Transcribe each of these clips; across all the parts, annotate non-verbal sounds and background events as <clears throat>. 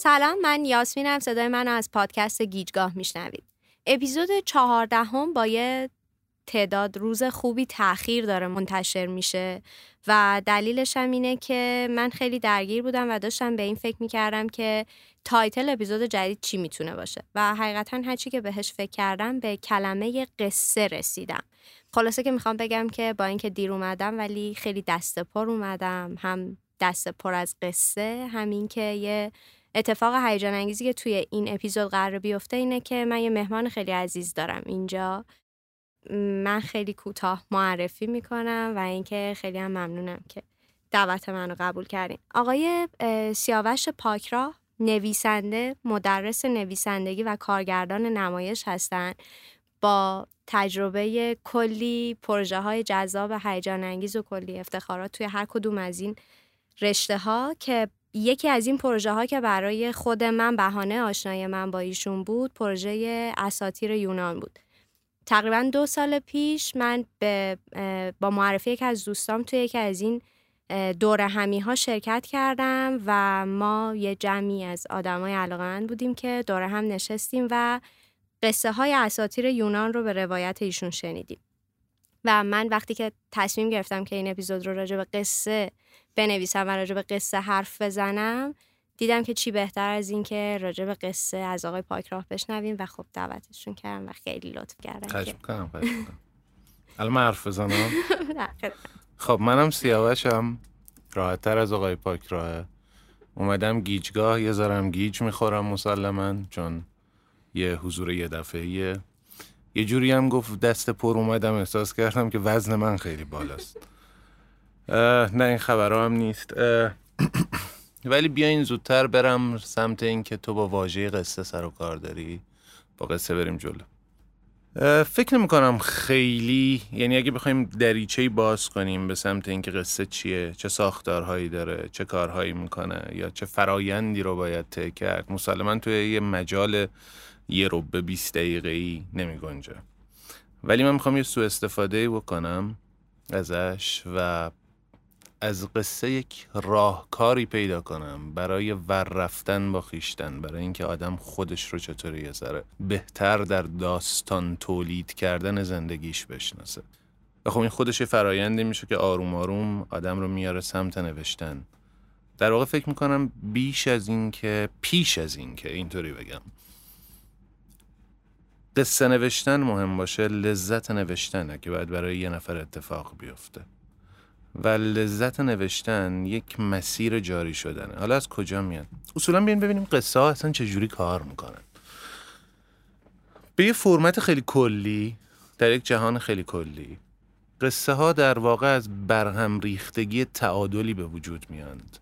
سلام من یاسمینم صدای من از پادکست گیجگاه میشنوید. اپیزود چهاردهم با یه تعداد روز خوبی تاخیر داره منتشر میشه و دلیلش هم اینه که من خیلی درگیر بودم و داشتم به این فکر می‌کردم که title اپیزود جدید چی می‌تونه باشه. و حقیقتا هرچی که بهش فکر کردم به کلمه قصه رسیدم. خلاصه که می‌خوام بگم که با اینکه دیر اومدم ولی خیلی دست پر اومدم. هم دست پر از قصه همین که یه اتفاق هیجان انگیزی که توی این اپیزود قرار بیفته اینه که من یه مهمان خیلی عزیز دارم اینجا. من خیلی کوتاه معرفی می‌کنم و اینکه خیلی هم ممنونم که دعوت منو قبول کردین. آقای سیاوش پاکراه نویسنده مدرس نویسندگی و کارگردان نمایش هستند با تجربه کلی پروژه های جذاب هیجان انگیز و کلی افتخارات توی هر کدوم از این رشته ها که یکی از این پروژه ها که برای خود من بهانه آشنایی من با ایشون بود پروژه اساتیر یونان بود. تقریبا دو سال پیش من به با معرفی یکی از دوستام توی یکی از این دور همی ها شرکت کردم و ما یه جمعی از آدمای علاقمند بودیم که دور هم نشستیم و قصه های اساتیر یونان رو به روایت ایشون شنیدیم. و من وقتی که تصمیم گرفتم که این اپیزود رو راجع به قصه بنویسم و راجع به قصه حرف بزنم. دیدم که چی بهتر از این که راجع به قصه از آقای پاکراه بشنویم و خب دعوتشون کردم و خیلی لطف کردم خواهش می‌کنم الان من حرف بزنم؟ <laughs> خب منم سیاوشم. راحت تر از آقای پاکراه. اومدم گیجگاه یه ذرم گیج می‌خورم مسلما چون یه حضور یه دفعه یه جوری هم گفت دست پر اومدم احساس کردم که وزن من خیلی بالاست. نه این خبرها هم نیست <coughs> ولی بیاین زودتر برم سمت این که تو با واژه قصه سر و کار داری. با قصه بریم جلو. فکر نمی کنم خیلی یعنی اگه بخوایم دریچه باز کنیم به سمت اینکه قصه چیه چه ساختارهایی داره چه کارهایی می‌کنه یا چه فرایندی رو باید طی کرد مسلما توی یه مجال یه رو به 20 دقیقه ای نمی گنجه ولی من می‌خوام یه سوء استفاده بکنم ازش و از قصه یک راهکاری پیدا کنم برای ور رفتن با خیشتن برای اینکه آدم خودش رو چطوری یه ذره بهتر در داستان تولید کردن زندگیش بشناسه. و خب این خودش فرایندی میشه که آروم آروم آدم رو میاره سمت نوشتن. در واقع فکر می‌کنم بیش از این که پیش از این که اینطوری بگم. قصه نوشتن مهم باشه لذت نوشتنه که باید برای یه نفر اتفاق بیفته. و لذت نوشتن یک مسیر جاری شدنه. حالا از کجا میاد اصولا بیاین ببینیم قصه ها اصلا چجوری کار می‌کنن. به یه فرمت خیلی کلی در یک جهان خیلی کلی قصه ها در واقع از برهم ریختگی تعادلی به وجود میاند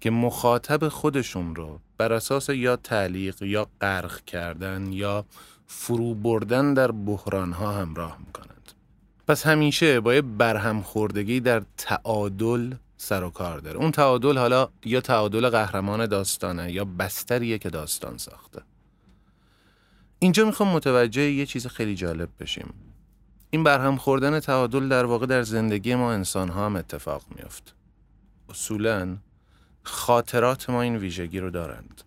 که مخاطب خودشون رو بر اساس یا تعلیق یا غرق کردن یا فرو بردن در بحران ها همراه می‌کنن. پس همیشه با یه برهم خوردگی در تعادل سر و کار داره. اون تعادل حالا یا تعادل قهرمان داستانه یا بستریه که داستان ساخته. اینجا می‌خوام متوجه یه چیز خیلی جالب بشیم. این برهم خوردن تعادل در واقع در زندگی ما انسان ها هم اتفاق میافت. اصولا خاطرات ما این ویژگی رو دارند.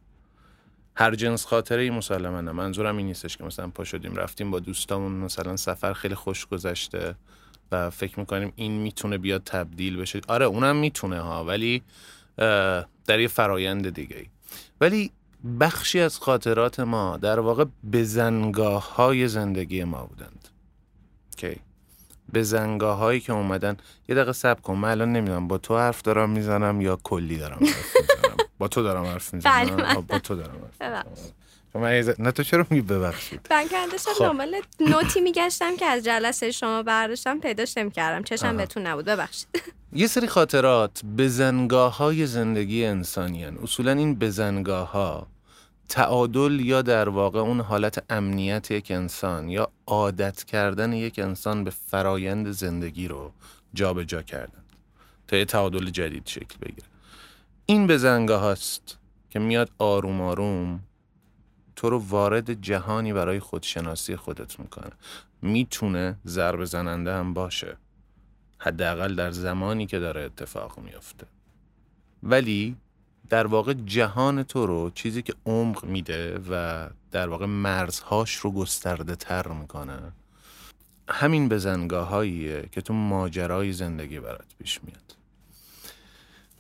هر جنس خاطره ای مسلما نه منظورم این نیستش که مثلا پا شدیم رفتیم با دوستامون مثلا سفر خیلی خوش گذشته و فکر می‌کنیم این می‌تونه بیاد تبدیل بشه. آره اونم می‌تونه ها ولی در یه فرایند دیگه ای. ولی بخشی از خاطرات ما در واقع بزنگاه های زندگی ما بودند. کی بزنگاه هایی که اومدن یه دقیقه سب کن من الان نمی‌دونم با تو حرف دارم می‌زنم یا کلی دارم حرف با تو دارم حرف می‌زنم. بله با تو دارم حرف نه تو چرا میگی ببخشید؟ من که داشتم خب. دنبال نوتی میگشتم که از جلسه شما برداشتم پیداش نمی‌کردم. چشم بهتون نبود. ببخشید. <laughs> یه سری خاطرات بزنگاه های زندگی انسانی هن. اصولا این بزنگاه ها تعادل یا در واقع اون حالت امنیت یک انسان یا عادت کردن یک انسان به فرایند زندگی رو جابجا جا کردن. تا یه تعادل جدید شکل بگیره. این بزنگاه هاست که میاد آروم آروم تو رو وارد جهانی برای خودشناسی خودت می‌کنه. می‌تونه ضرب زننده هم باشه. حداقل در زمانی که داره اتفاق میافته. ولی در واقع جهان تو رو چیزی که عمق میده و در واقع مرزهاش رو گسترده تر می‌کنه همین بزنگاه هاییه که تو ماجرای زندگی برات پیش میاد.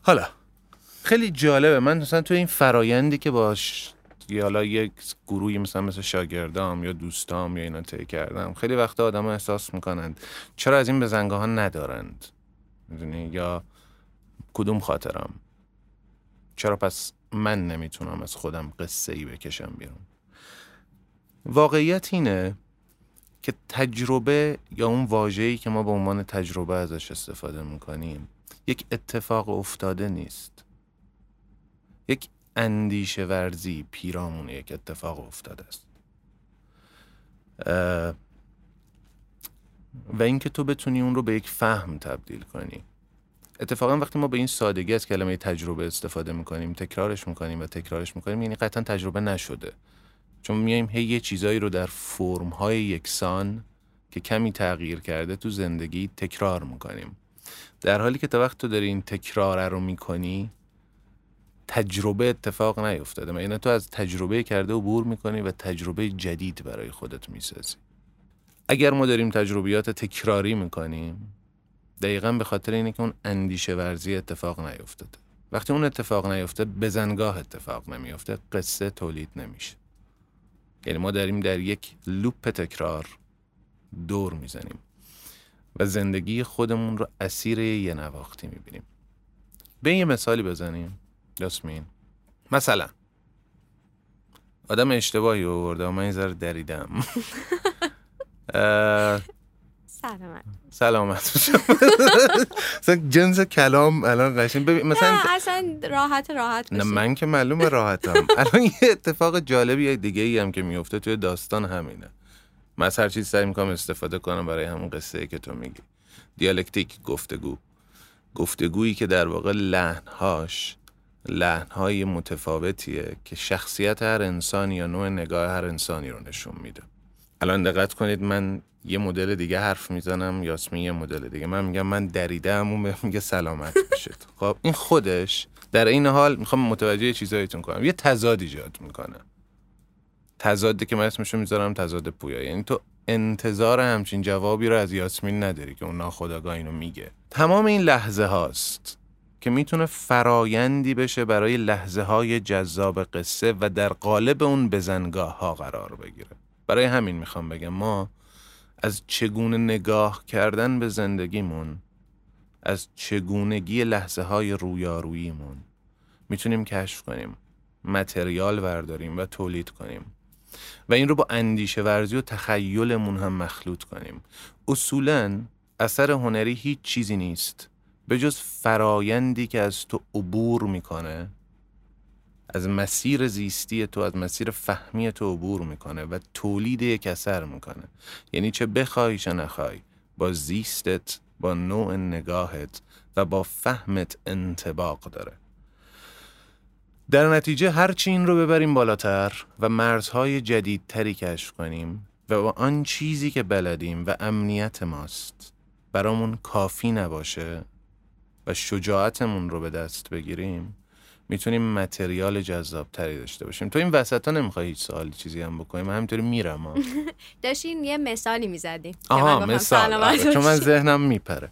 حالا خیلی جالبه. من مثلا تو این فرایندی که باش یا حالا یک گروهی مثلا مثل شاگردام یا دوستام یا اینا طی کردم خیلی وقتا آدم احساس می‌کنند. چرا از این بزنگاه ها ندارند؟ می‌دونی؟ یا کدوم خاطرم چرا پس من نمی‌تونم از خودم قصه ای بکشم بیرون؟ واقعیت اینه که تجربه یا اون واجهی که ما به عنوان تجربه ازش استفاده می‌کنیم یک اتفاق افتاده نیست. یک اندیشه ورزی پیرامون یک اتفاق افتاده است. و اینکه تو بتونی اون رو به یک فهم تبدیل کنی. اتفاقا وقتی ما به این سادگی از کلمه تجربه استفاده می‌کنیم تکرارش می‌کنیم و تکرارش می‌کنیم یعنی قطعا تجربه نشده. چون میایم هی یه چیزایی رو در فرم های یکسان که کمی تغییر کرده تو زندگی تکرار می‌کنیم. در حالی که تا وقت تو داری این تکرار رو می‌کنی تجربه اتفاق نیفتاده. اینه تو از تجربه کرده عبور می‌کنی و تجربه جدید برای خودت می‌سازی؟ اگر ما داریم تجربیات تکراری می‌کنیم دقیقا به خاطر اینه که اون اندیشه ورزی اتفاق نیفتاده. وقتی اون اتفاق نیفته بزنگاه اتفاق نمیفته قصه تولید نمیشه. یعنی ما داریم در یک لوپ تکرار دور می‌زنیم و زندگی خودمون رو اسیر یه نواختی می‌بینیم. به یه مثالی بزنیم. یاسمین. مثلا. آدم اشتباهی آورده من این ذره دریدم. <laughs> سلامت. سلامت مثلا جنس کلام الان قشنگ. ببین مثلا اصلا راحت راحت نه من که معلومه راحتم. <laughs> الان یه اتفاق جالبی دیگه ای هم که میفته توی داستان همینه. من از هر چیز سعی می‌کنم استفاده کنم برای همون قصه ای که تو میگی. دیالکتیک گفتگو. گفتگویی که در واقع لحنهاش لحنهای متفاوتیه که شخصیت هر انسانی یا نوع نگاه هر انسانی رو نشون میده. الان دقت کنید من یه مدل دیگه حرف می‌زنم یاسمین یه مدل دیگه. من میگم من دریدم اون میگه سلامت بشید <laughs> خب این خودش در این حال می‌خوام متوجه چیزایتون کنم. یه تضاد ایجاد می‌کنه. تضادی که من اسمشو می‌ذارم تضاد پویا یعنی تو انتظار همچین جوابی رو از یاسمین نداری که اون ناخداگاه اینو میگه. تمام این لحظه هاست که می‌تونه فرایندی بشه برای لحظه های جذاب قصه و در قالب اون بزنگاه ها قرار بگیره. برای همین می‌خوام بگم ما از چگونه نگاه کردن به زندگیمون از چگونگی لحظه های رویاروییمون می‌تونیم کشف کنیم متریال برداریم و تولید کنیم و این رو با اندیشه ورزی و تخیلمون هم مخلوط کنیم. اصولا اثر هنری هیچ چیزی نیست. به جز فرایندی که از تو عبور می‌کنه از مسیر زیستی تو از مسیر فهمی تو عبور می‌کنه و تولید یک اثر می‌کنه. یعنی چه بخوای چه نخوای با زیستت با نوع نگاهت و با فهمت انتباق داره. در نتیجه هرچی این رو ببریم بالاتر و مرزهای جدیدتری کشف کنیم و با آن چیزی که بلدیم و امنیت ماست برامون کافی نباشه و شجاعتمون رو به دست بگیریم می‌تونیم متریال جذاب تری داشته باشیم. تو این وسط ها نمی‌خوای هیچ سوالی چیزی هم بکنیم من همینطوری میرم <laughs> داشتین یه مثالی می‌زدیم آها مثال. آره، چون من ذهنم میپره.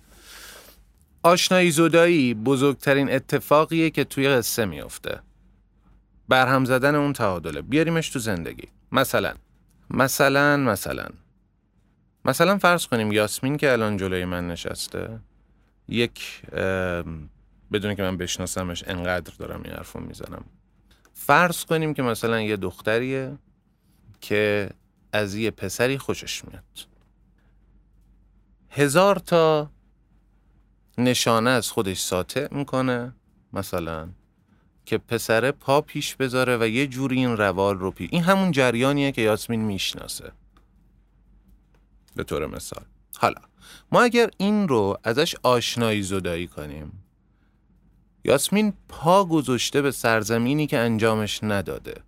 آشنایی زدایی بزرگترین اتفاقیه که توی قصه میفته برهم زدن اون تعادله. بیاریمش تو زندگی. مثلا مثلا مثلا. مثلا فرض کنیم یاسمین که الان جلوی من نشسته یک بدون که من بشناسمش انقدر دارم این حرفو می‌زنم. فرض کنیم که مثلا یه دختریه که از یه پسری خوشش میاد. هزار تا نشانه از خودش ساطع می‌کنه مثلا که پسره پا پیش بذاره و یه جوری این روال رو پیش این همون جریانیه که یاسمین می‌شناسه. به طور مثال. حالا. ما اگر این رو ازش آشنایی زدایی کنیم. یاسمین پا گذاشته به سرزمینی که انجامش نداده.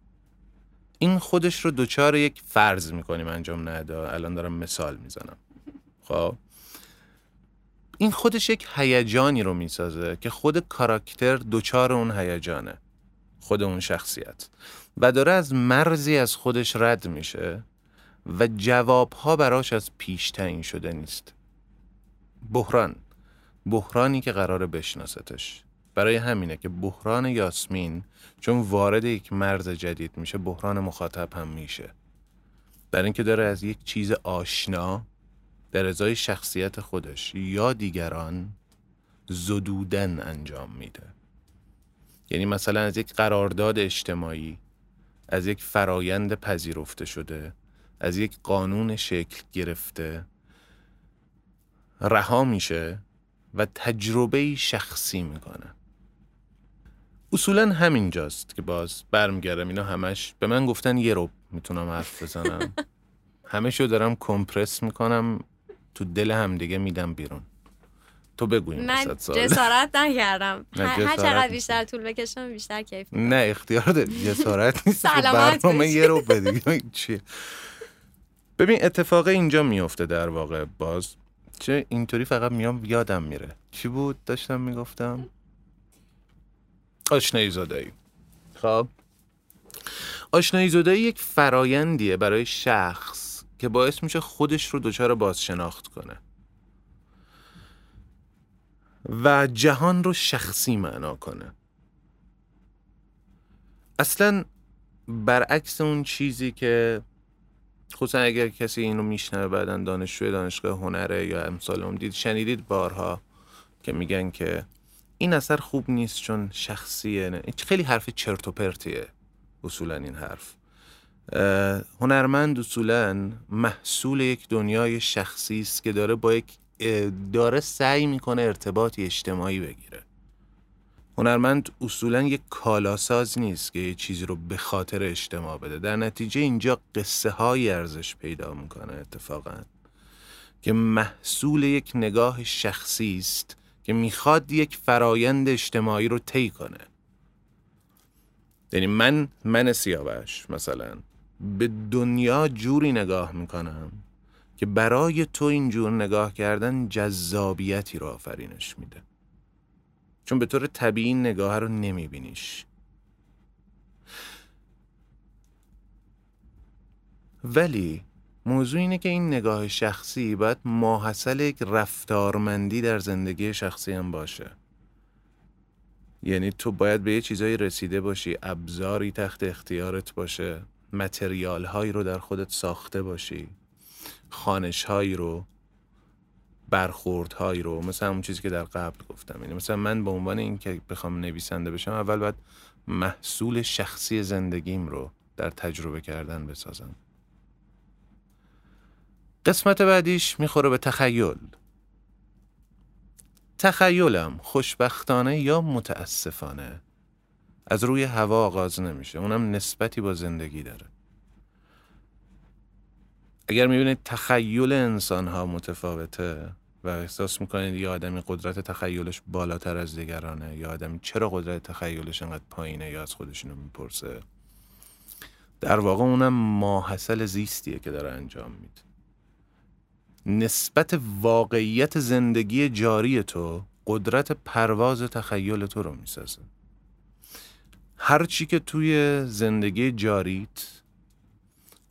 این خودش رو دوچار یک فرض می‌کنیم انجام نده. الان دارم مثال می‌زنم. خب. این خودش یک هیجانی رو می‌سازه که خود کاراکتر دوچار اون هیجانه. خود اون شخصیت. و داره از مرزی از خودش رد میشه و جوابها براش از پیش تعیین شده نیست. بحران. بحرانی که قرار بشناستش. برای همینه که بحران یاسمین چون وارد یک مرز جدید میشه بحران مخاطب هم میشه. برای اینکه داره از یک چیز آشنا در ازای شخصیت خودش یا دیگران زدودن انجام میده. یعنی مثلا از یک قرارداد اجتماعی از یک فرایند پذیرفته شده از یک قانون شکل گرفته رها میشه و تجربه شخصی می‌کنه. اصولا همینجاست که باز برمیگردم. اینا همش به من گفتن یه رو می‌تونم حرف بزنم. همه شو دارم کمپرس می‌کنم. تو دل همدیگه میدم بیرون. تو بگوی من جسارت <laughs> نکردم. هر چقدر بیشتر طول بکشم بیشتر کیف نه اختیار جسارت <laughs> نیست. برنامه یه رو بدی چیه؟ ببین اتفاق اینجا میفته در واقع. باز چه اینطوری فقط میام یادم میره. چی بود؟ داشتم می‌گفتم. آشنایی زدایی. خب. آشنایی زدایی یک فرایندیه برای شخص که باعث میشه خودش رو دچار بازشناخت کنه. و جهان رو شخصی معنا کنه. اصلا برعکس اون چیزی که خصوصا اگر کسی اینو میشنوه بعدا دانشجوی دانشگاه هنره یا امثال هم دید شنیدید بارها که میگن که این اثر خوب نیست چون شخصیه نه. خیلی حرف چرت و پرتیه اصولا این حرف هنرمند اصولا محصول یک دنیای شخصی است که داره با یک داره سعی می‌کنه ارتباطی اجتماعی بگیره هنرمند اصولا یک کالاساز نیست که یه چیزی رو به خاطر اجتماع بده. در نتیجه اینجا قصه های ارزش پیدا می‌کنه اتفاقا که محصول یک نگاه شخصی است که می‌خواد یک فرایند اجتماعی رو طی کنه. یعنی من من سیاوش مثلا به دنیا جوری نگاه می‌کنم که برای تو اینجور نگاه کردن جذابیتی رو آفرینش میده. چون به طور طبیعی نگاه رو نمیبینیش. ولی موضوع اینه که این نگاه شخصی باید ماحصل یک رفتارمندی در زندگی شخصی هم باشه. یعنی تو باید به یه چیزایی رسیده باشی ابزاری تحت اختیارت باشه متریال هایی رو در خودت ساخته باشی خانش هایی رو برخورد هایی رو مثل همون چیزی که در قبل گفتم. یعنی مثلا من به عنوان این که بخوام نویسنده بشم اول باید محصول شخصی زندگیم رو در تجربه کردن بسازم. قسمت بعدیش می‌خوره به تخیل. تخیلم خوشبختانه یا متاسفانه از روی هوا آغاز نمیشه. اونم نسبتی با زندگی داره. اگر می‌بینید تخیل انسان ها متفاوته و احساس می‌کنید یه آدمی قدرت تخیلش بالاتر از دیگرانه؟ یا آدمی چرا قدرت تخیلش انقدر پایینه یا از خودشونو می‌پرسه؟ در واقع اونم ماحصل زیستیه که داره انجام میده. نسبت واقعیت زندگی جاری تو قدرت پرواز تخیل تو رو می‌سازه. هرچی که توی زندگی جاریت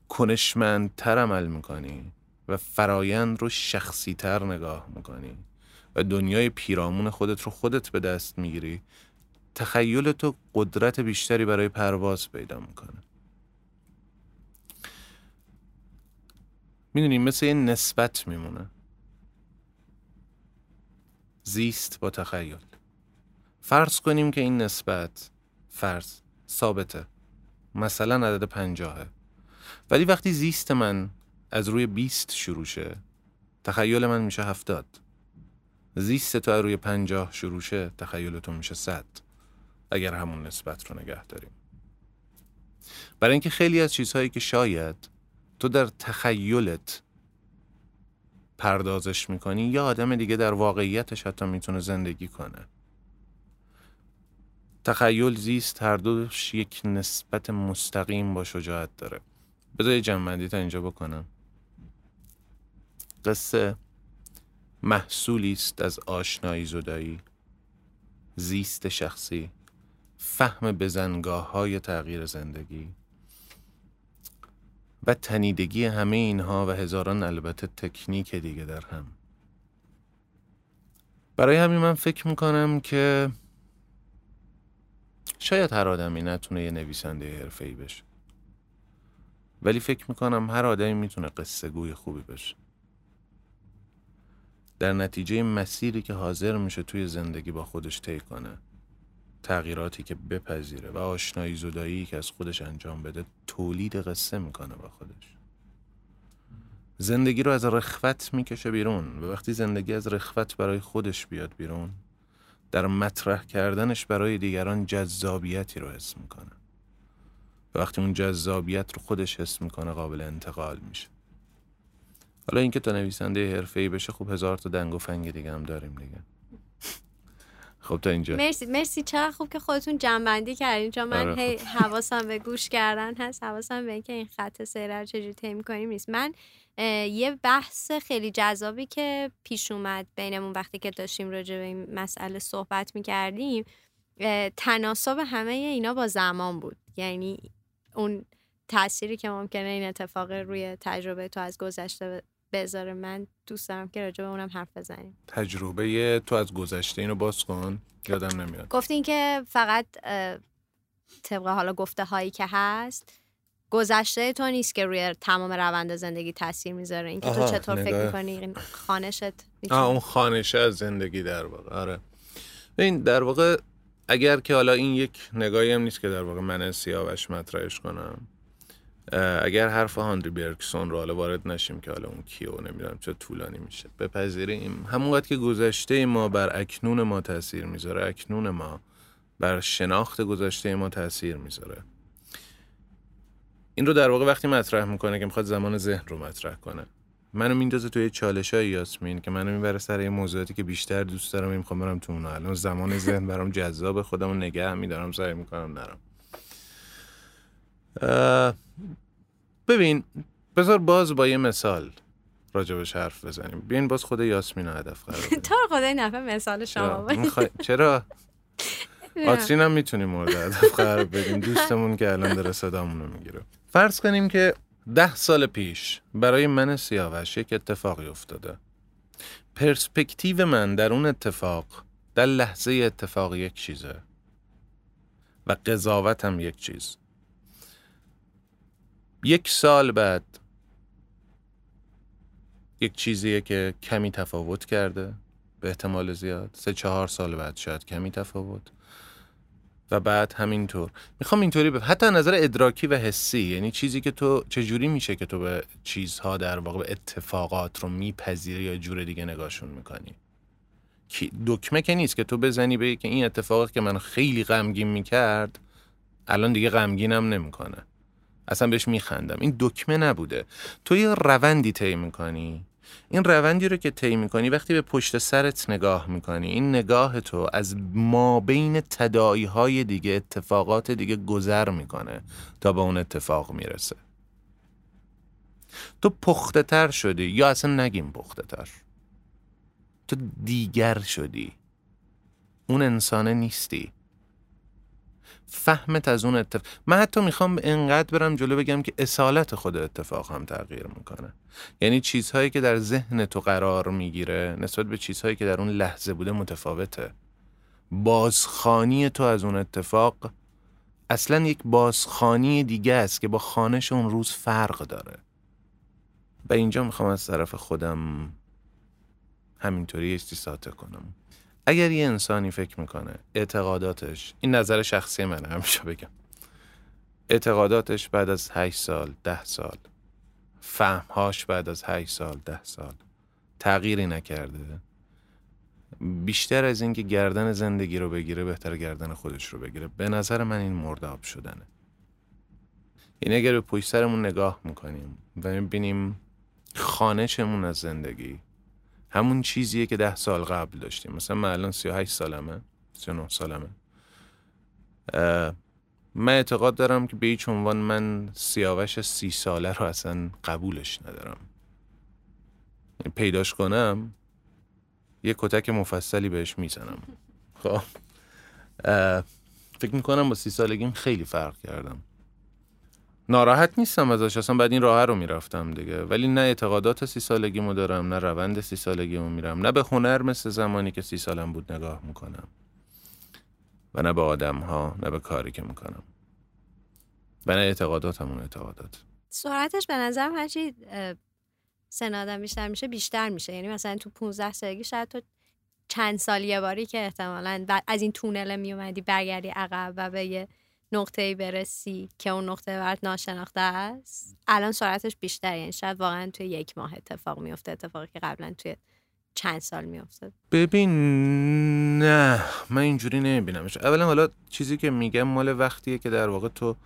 کنشمندتر عمل می‌کنی و فرایند رو شخصی تر نگاه می‌کنی و دنیای پیرامون خودت رو خودت به دست می‌گیری تخیل تو قدرت بیشتری برای پرواز پیدا می‌کنه. می‌دونی مثل یه نسبت میمونه. زیست با تخیل. فرض کنیم که این نسبت فرض ثابته. مثلا عدد پنجاهه. ولی وقتی زیست من از روی بیست شروع شه. تخیل من میشه هفتاد. زیست تو از روی پنجاه شروع شه تخیل تو میشه صد. اگر همون نسبت رو نگه داریم. برای اینکه خیلی از چیزهایی که شاید تو در تخیلت پردازش می‌کنی یا آدم دیگه در واقعیتش حتی می‌تونه زندگی کنه. تخیل زیست هر دوش یک نسبت مستقیم با شجاعت داره. بذار جنبندی تا اینجا بکنم. قصه محصولی است از آشنایی زدایی زیست شخصی فهم بزنگاه های تغییر زندگی و تنیدگی همه اینها و هزاران البته تکنیک دیگه در هم. برای همین من فکر می‌کنم که شاید هر آدمی نتونه یه نویسنده حرفه‌ای بشه. ولی فکر می‌کنم هر آدمی می‌تونه قصه گوی خوبی بشه در نتیجه مسیری که حاضر میشه توی زندگی با خودش طی کنه. تغییراتی که بپذیره و آشنایی زدایی که از خودش انجام بده تولید قصه می‌کنه با خودش. زندگی رو از رخوت می‌کشه بیرون و وقتی زندگی از رخوت برای خودش بیاد بیرون در مطرح کردنش برای دیگران جذابیتی رو حس می‌کنه. و وقتی اون جذابیت رو خودش حس می‌کنه قابل انتقال میشه. حالا اینکه تا نویسنده حرفه‌ای بشه خوب هزار تا دنگ و فنگ دیگه هم داریم دیگه. خب تا اینجا. مرسی مرسی چقدر خوب که خودتون جنبندی کردین. چون من آره، هی حواسم به گوش کردن هست حواسم به اینکه این خط سیر رو چجوری طی می‌کنیم نیست. من یه بحث خیلی جذابی که پیش اومد بینمون وقتی که داشتیم راجع به این مسئله صحبت می‌کردیم تناسب همه اینا با زمان بود. یعنی اون تأثیری که ممکنه این اتفاق روی تجربه تو از گذشته بذاره من دوست دارم که راجع به اونم حرف بزنیم. تجربه تو از گذشته اینو باز کن. یادم نمیاد. گفتین که فقط طبق حالا گفته هایی که هست گذشته تو نیست که روی تمام روند زندگی تاثیر می‌ذاره. اینکه تو چطور فکر نگاه. می‌کنی؟ این خانشت آه اون خانشه از زندگی در واقع. آره. این در واقع اگر که حالا این یک نگاهی هم نیست که در واقع من سیاوش مطرحش کنم اگر حرف هانری برکسون رو حالا وارد نشیم که حالا اون کیو نمی‌دونم چه طولانی میشه. بپذیریم. همونقدر که گذشته ما بر اکنون ما تاثیر می‌ذاره اکنون ما بر شناخت گذشته ما تاثیر می‌ذاره. این رو در واقع وقتی مطرح می‌کنه که می‌خواد زمان ذهن رو مطرح کنه. منو میندازه توی چالش های یاسمین که منو می‌بره سر یه موضوعاتی که بیشتر دوست دارم می‌خوام برم تو اونا الان زمان ذهن برام جذاب خودم نگه میدارم سعی می‌کنم نرم. ببین بذار باز با یه مثال راجبش حرف بزنیم. بیاین باز خود یاسمین رو هدف قرار. <laughs> تو خدای نفع مثال شما چرا؟ آترین هم می‌تونیم مورد هدف قرار بدیم. دوستمون که الان داره صدامون رو می‌گیره. فرض کنیم که ده سال پیش برای من سیاوش یک اتفاقی افتاده. پرسپکتیو من در اون اتفاق در لحظه اتفاق یک چیزه و قضاوت هم یک چیز. یک سال بعد یک چیزیه که کمی تفاوت کرده به احتمال زیاد. سه چهار سال بعد شاید کمی تفاوت. و بعد همینطور. می‌خوام اینطوری به حتی نظر ادراکی و حسی یعنی چیزی که تو چجوری میشه که تو به چیزها در واقع به اتفاقات رو میپذیری یا جور دیگه نگاهشون می‌کنی؟ دکمه که نیست که تو بزنی به که این اتفاقات که من خیلی غمگین می‌کرد الان دیگه غمگینم نمی‌کنه. اصلا بهش میخندم. این دکمه نبوده. تو یه روندی طی می‌کنی. این روندی رو که طی می‌کنی وقتی به پشت سرت نگاه می‌کنی این نگاه تو از ما بین تداعی های دیگه اتفاقات دیگه گذر می‌کنه تا به اون اتفاق می‌رسه. تو پخته تر شدی یا اصلا نگیم پخته تر تو دیگر شدی. اون انسانه نیستی. فهمت از اون اتفاق. من حتی می‌خوام انقدر برم جلو بگم که اصالت خود اتفاق هم تغییر می‌کنه. یعنی چیزهایی که در ذهن تو قرار می‌گیره نسبت به چیزهایی که در اون لحظه بوده متفاوته. بازخانی تو از اون اتفاق اصلا یک بازخانی دیگه است که با خانش اون روز فرق داره. و اینجا می‌خوام از طرف خودم همینطوری استیساته کنم. اگر یه انسانی فکر می‌کنه اعتقاداتش این نظر شخصی منه همیشه بگم. اعتقاداتش بعد از 8 سال ده سال. فهمهاش بعد از 8 سال ده سال. تغییری نکرده. بیشتر از اینکه گردن زندگی رو بگیره بهتر گردن خودش رو بگیره. به نظر من این مرداب شدنه. این اگر به پشت سرمون نگاه می‌کنیم و می‌بینیم خانشمون از زندگی همون چیزیه که ده سال قبل داشتیم. مثلا من الان 38 سالمه 39 سالمه. من اعتقاد دارم که به هیچ عنوان من سیاوش سی ساله رو اصلا قبولش ندارم. یعنی پیداش کنم یه کتک مفصلی بهش می‌زنم. خب. فکر می‌کنم با سی سالگیم خیلی فرق کردم. ناراحت نیستم ازش اصلا بعد این راه رو می‌رفتم دیگه. ولی نه اعتقادات سی سالگیمو دارم نه روند سی سالگیمو میرم نه به هنر مثل زمانی که سی سالم بود نگاه می‌کنم. و نه به آدم ها نه به کاری که می‌کنم. و نه اعتقاداتمون اعتقادات. سرعتش به نظرم هرچی سن آدم بیشتر میشه بیشتر میشه. یعنی مثلا تو 15 سالگی شاید تو چند سال یه باری که احتمالا از این تونل میومدی برگردی عقب و به یه نقطه برسی که اون نقطه برات ناشناخته است. الان سرعتش بیشتر یعنی شاید واقعا توی یک ماه اتفاق میفته اتفاقی که قبلا توی چند سال میافتاد ببین نه من اینجوری نمیبینمش. اولا حالا چیزی که میگم مال وقتیه که در واقع تو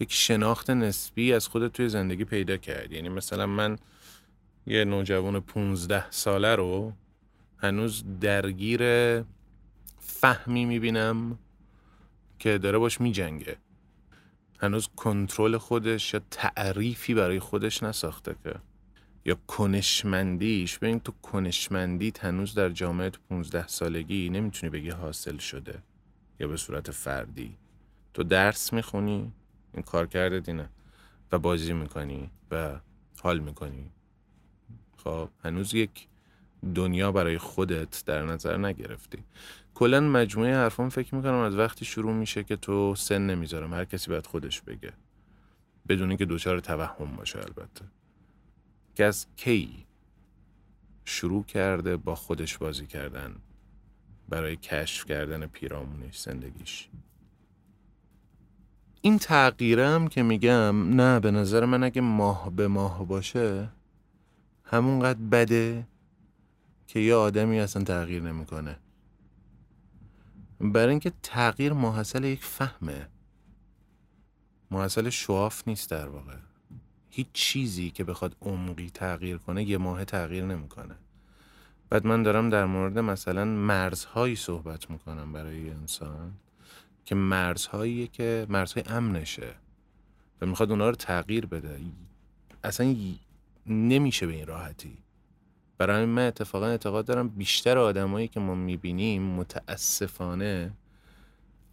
یک شناخت نسبی از خودت توی زندگی پیدا کردی. یعنی مثلا من یه نوجوان 15 ساله رو هنوز درگیر فهمی می‌بینم. که داره باش میجنگه. هنوز کنترل خودش یا تعریفی برای خودش نساخته که. یا کنشمندیش ببین تو کنشمندیت هنوز در جامعه تو 15 سالگی نمی‌تونی بگی حاصل شده یا به صورت فردی. تو درس می‌خونی این کار کرده دینه و بازی می‌کنی و حال می‌کنی. خب هنوز یک دنیا برای خودت در نظر نگرفتی. کلا مجموعه حرفان فکر می‌کنم از وقتی شروع میشه که تو سن نمی‌ذارم. هر کسی باید خودش بگه. بدون اینکه دچار توهم باشه البته. که از کی شروع کرده با خودش بازی کردن. برای کشف کردن پیرامونش زندگیش. این تغییرم که میگم نه به نظر من اگه ماه به ماه باشه همونقدر بده که یه آدمی اصلا تغییر نمی‌کنه. برای اینکه تغییر محصل یک فهمه. محصل شواف نیست در واقع. هیچ چیزی که بخواد عمقی تغییر کنه یه ماه تغییر نمی‌کنه. بعد من دارم در مورد مثلا مرزهایی صحبت می‌کنم برای انسان که مرزهایی که مرزهای امنشه و می‌خواد اونا رو تغییر بده. اصلا نمیشه به این راحتی. برای من اتفاقا اعتقاد دارم بیشتر آدمایی که ما می‌بینیم متاسفانه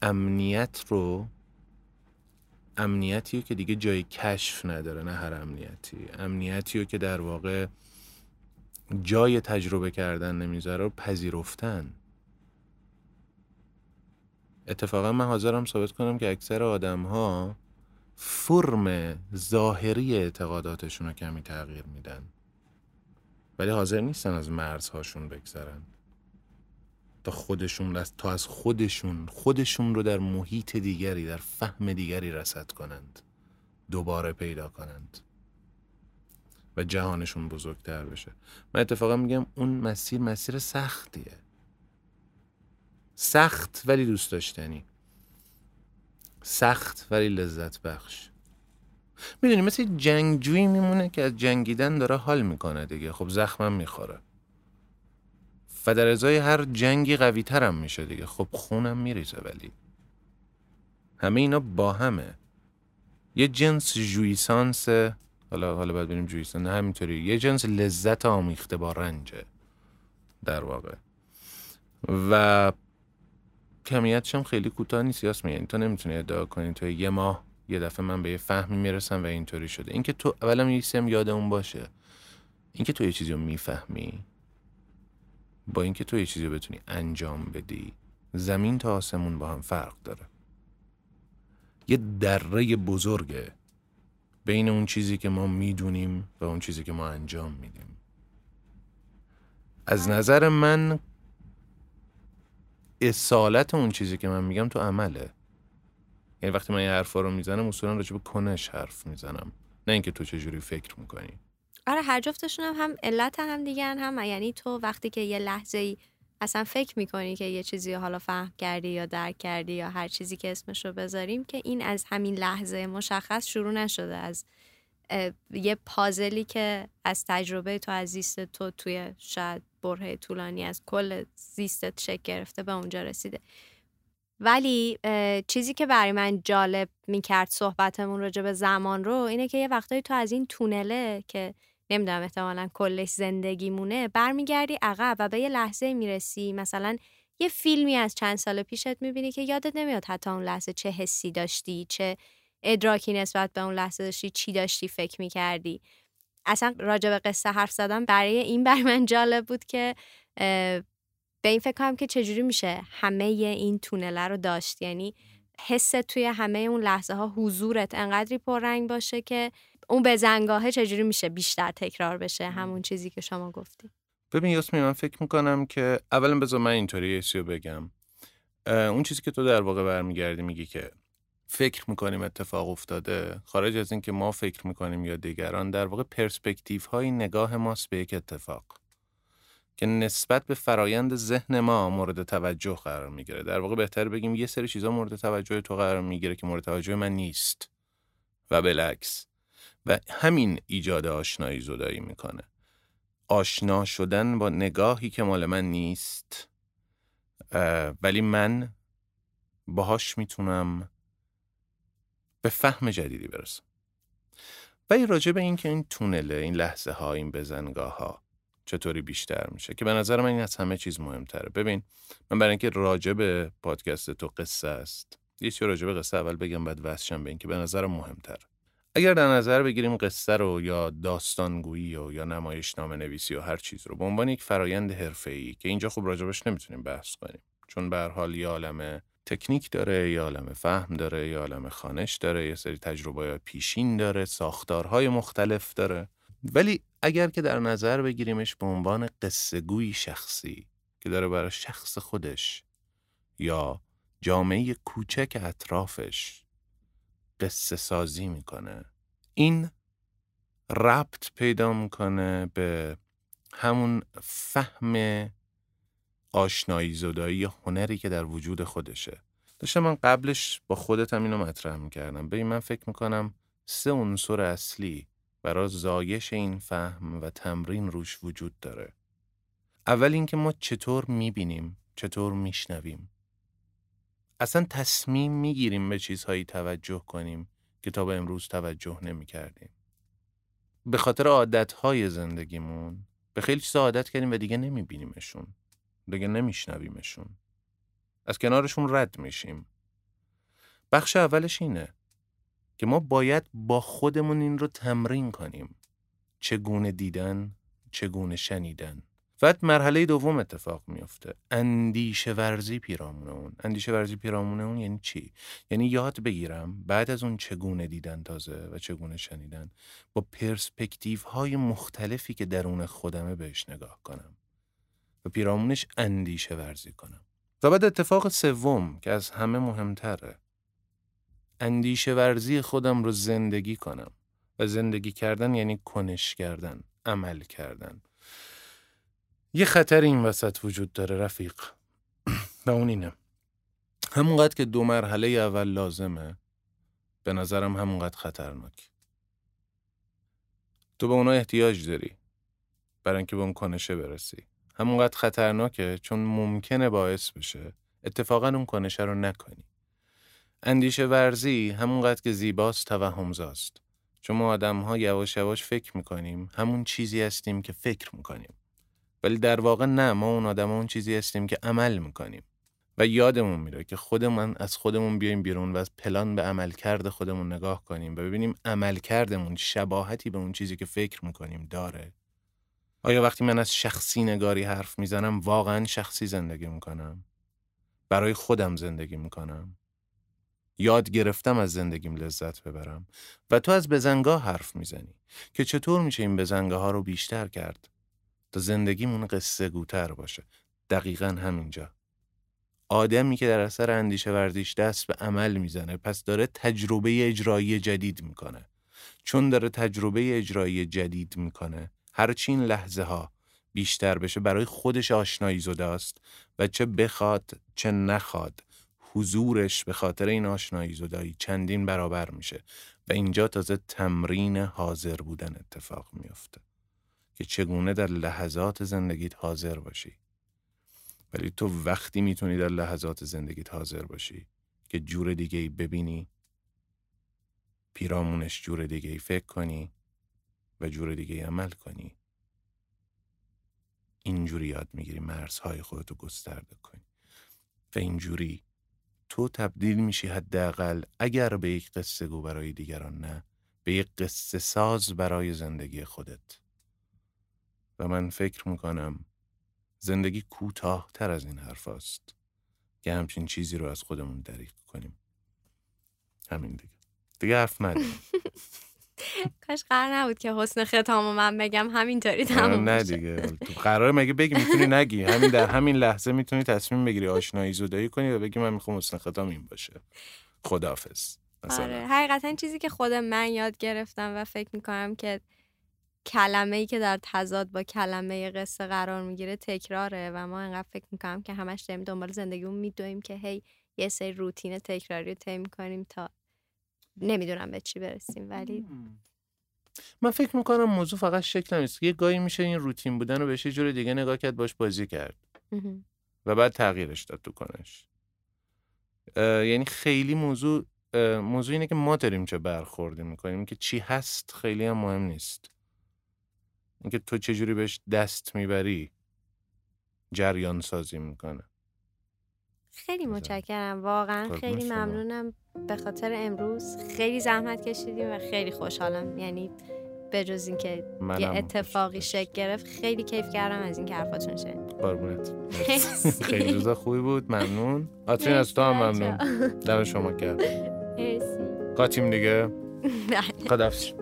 امنیت رو امنیتی رو که دیگه جای کشف نداره نه هر امنیتی. امنیتی رو که در واقع جای تجربه کردن نمی‌ذاره رو پذیرفتن. اتفاقا من حاضرم ثابت کنم که اکثر آدم ها فرم ظاهری اعتقاداتشون رو کمی تغییر میدن. ولی حاضر نیستن از مرزهاشون بگذرن. تا خودشون تا از خودشون خودشون رو در محیط دیگری در فهم دیگری رسد کنند. دوباره پیدا کنند. و جهانشون بزرگتر بشه. من اتفاقا میگم اون مسیر مسیر سختیه. سخت ولی دوست داشتنی. سخت ولی لذت بخش. می‌دونی مثل جنگجویی میمونه که از جنگیدن داره حال می‌کنه دیگه. خب زخمم می‌خوره. و در ازای هر جنگی قوی ترم میشه دیگه. خب خونم میریزه ولی. همه اینا با همه. یه جنس جویسانس حالا حالا باید بریم جویسان همینطوری. یه جنس لذت آمیخته با رنجه. در واقع. و کمیتش هم خیلی کوتاه نیست یاسمین. یعنی تو نمی‌تونی ادعا کنی. تو یه ماه یه دفعه من به یه فهمی می‌رسم و اینطوری شده. اینکه تو اولا میسیم یادمون باشه. اینکه تو یه چیزی رو می‌فهمی. با اینکه تو یه چیزی رو بتونی انجام بدی زمین تا آسمون با هم فرق داره. یه دره بزرگه بین اون چیزی که ما می‌دونیم و اون چیزی که ما انجام میدیم. از نظر من اصالت اون چیزی که من میگم تو عمله. یعنی وقتی من این حرفا رو می‌زنم اصولا راجع به کنش حرف می‌زنم. نه اینکه تو چجوری فکر می‌کنی. آره هر جفتشون هم, هم علت هم دیگه هم یعنی تو وقتی که یه لحظه ای اصلا فکر می‌کنی که یه چیزی حالا فهم کردی یا درک کردی یا هر چیزی که اسمش رو بذاریم که این از همین لحظه مشخص شروع نشده از یه پازلی که از تجربه تو از زیست تو توی شاید بره طولانی از کل زیستت شکل گرفته به اونجا رسیده. ولی چیزی که برای من جالب می‌کرد صحبتمون راجع به زمان رو اینه که یه وقتایی تو از این تونله که نمی‌دونم احتمالا کلش زندگی مونه برمیگردی عقب و به یه لحظه می‌رسی. مثلا یه فیلمی از چند سال پیشت می‌بینی که یادت نمیاد حتی اون لحظه چه حسی داشتی چه ادراکی نسبت به اون لحظه داشتی چی داشتی فکر می‌کردی. اصلا راجع به قصه حرف زدم برای این بر من جالب بود که به این فکر کنم که چجوری میشه همه این تونله رو داشت. یعنی حس توی همه اون لحظه ها حضورت انقدری پررنگ باشه که اون بزنگاهه چجوری میشه بیشتر تکرار بشه همون چیزی که شما گفتی. ببین یاسمی من فکر می‌کنم که اولا بذار من اینطوری رو بگم. اون چیزی که تو در واقع برمیگردی میگی که فکر می‌کنیم اتفاق افتاده خارج از اینکه ما فکر می‌کنیم یا دیگران در واقع پرسپکتیو های نگاه ماست به یک اتفاق. که نسبت به فرایند ذهن ما مورد توجه قرار می‌گیره. در واقع بهتر بگیم یه سری چیزا مورد توجه تو قرار می‌گیره که مورد توجه من نیست. و بالعکس. و همین ایجاد آشنایی زدایی می‌کنه. آشنا شدن با نگاهی که مال من نیست ولی من باهاش می‌تونم به فهم جدیدی برسم. و راجع به این که این تونله این لحظه ها این بزنگاه ها چطوری بیشتر میشه؟ که به نظر من این از همه چیز مهمتره. ببین من برای اینکه راجع به پادکست تو قصه است یه چیز راجع به قصه اول بگم بعد واسشم به این که به نظر مهمتر. اگر در نظر بگیریم قصه رو یا داستانگویی و یا نمایش نام نویسی و هر چیز رو به عنوان یک فرایند حرفه‌ای که اینجا خوب راجبش نمی‌تونیم بحث کنیم. چون به حال یه عالم تکنیک داره یه عالم فهم داره یه عالم خانش داره یه سری تجربه پیشین داره ساختارهای مختلف داره. ولی اگر که در نظر بگیریمش به عنوان قصه گویی شخصی که داره برای شخص خودش یا جامعه کوچک اطرافش قصه سازی می‌کنه این ربط پیدا می‌کنه به همون فهم آشنایی زدایی هنری که در وجود خودشه. داشتم من قبلش با خودت هم اینو مطرح می‌کردم. به من فکر می‌کنم سه عنصر اصلی برای زایش این فهم و تمرین روش وجود داره اول اینکه ما چطور می‌بینیم چطور میشنویم اصلا تصمیم می‌گیریم به چیزهایی توجه کنیم که تا به امروز توجه نمی کردیم. به خاطر عادتهای زندگیمون به خیلی چیزا عادت کردیم و دیگه نمیبینیمشون. دیگه نمیشنویمشون. از کنارشون رد میشیم. بخش اولش اینه که ما باید با خودمون این رو تمرین کنیم. چگونه دیدن، چگونه شنیدن. بعد مرحله دوم اتفاق میفته اندیشه ورزی پیرامون اون اندیشه ورزی پیرامون اون یعنی چی یعنی یاد بگیرم بعد از اون چگونه دیدن تازه و چگونه شنیدن با پرسپکتیو های مختلفی که درون خودمه بهش نگاه کنم و پیرامونش اندیشه ورزی کنم و بعد اتفاق سوم که از همه مهمتره اندیشه ورزی خودم رو زندگی کنم. و زندگی کردن یعنی کنش کردن عمل کردن. یه خطر این وسط وجود داره رفیق. <clears throat> و اون اینه. همونقدر که دو مرحله اول لازمه به نظرم همونقدر خطرناک. تو به اونا احتیاج داری. برای اینکه به اون کنشه برسی. همونقدر خطرناکه چون ممکنه باعث بشه. اتفاقا اون کنشه رو نکنی. اندیشه ورزی همونقدر که زیباست توهمزاست. چون ما آدم ها یواش یواش فکر می‌کنیم همون چیزی هستیم که فکر می‌کنیم. ولی در واقع نه ما اون آدم اون چیزی هستیم که عمل می‌کنیم. و یادمون میره که خودمون از خودمون بیایم بیرون و از پلان به عملکرد خودمون نگاه کنیم و ببینیم عملکردمون شباهتی به اون چیزی که فکر می‌کنیم داره. آیا وقتی من از شخصی نگاری حرف می‌زنم واقعا شخصی زندگی می‌کنم؟ برای خودم زندگی می‌کنم؟ یاد گرفتم از زندگیم لذت ببرم و تو از بزنگاه حرف می‌زنی که چطور میشه این بزنگاه ها رو بیشتر کرد؟ تا زندگیمون قصه گوتر باشه. دقیقا همینجا. آدمی که در اثر اندیشه ورزیش دست به عمل می‌زنه پس داره تجربه اجرایی جدید می‌کنه. چون داره تجربه اجرایی جدید می‌کنه هرچی این لحظه ها بیشتر بشه برای خودش آشنایی زده است و چه بخواد چه نخواد حضورش به خاطر این آشنایی زدایی چندین برابر میشه و اینجا تازه تمرین حاضر بودن اتفاق میافته که چگونه در لحظات زندگیت حاضر باشی. ولی تو وقتی می‌تونی در لحظات زندگیت حاضر باشی که جور دیگه ببینی پیرامونش جور دیگه فکر کنی و جور دیگه ای عمل کنی اینجوری یاد می‌گیری مرزهای خودتو گسترده کنی. و اینجوری تو تبدیل میشی حداقل اگر به یک قصه گو برای دیگران نه به یک قصه ساز برای زندگی خودت. و من فکر می‌کنم زندگی کوتاه تر از این حرف است که همچین چیزی رو از خودمون دریق کنیم. همین دیگه. دیگه حرف نداریم. <laughs> کاش قرار نبود که حسن ختامو من بگم همینطوری تموم نه دیگه. تو قرار مگه بگی؟ می‌تونی نگی. همین در همین لحظه می‌تونی تصمیم بگیری آشنایی زدایی کنی و بگی من می‌خوام حسن ختام این باشه. خداحافظ. آره. حقیقتا چیزی که خود من یاد گرفتم و فکر می‌کنم که کلمه ای که در تضاد با کلمه قصه قرار می‌گیره تکراره و ما انقدر فکر می‌کنم که همش داریم دنبال زندگیمون میدویم که هی یه سری روتین تکراری رو طی کنیم تا نمی‌دونم به چی برسیم ولی من فکر می‌کنم موضوع فقط شکل نیست. یه گاهی میشه این روتین بودن رو بهش یه جور دیگه نگاه کرد باش بازی کرد. و بعد تغییرش داد تو کنش. یعنی خیلی موضوع موضوع اینه که ما داریم چه برخوردی می‌کنیم که چی هست خیلی هم مهم نیست. اینکه تو چجوری بهش دست می‌بری جریان سازی می‌کنه. خیلی متشکرم. واقعا خیلی ممنونم. به خاطر امروز خیلی زحمت کشیدیم و خیلی خوشحالم. یعنی به جز اینکه یه اتفاقی شکل گرفت خیلی کیف کردم از این حرفاتون شد قربونت. خیلی روزا خوبی بود. ممنون. آترین از تو هم ممنون. دم شما کرد قاتیم دیگه. خدافز <laughs>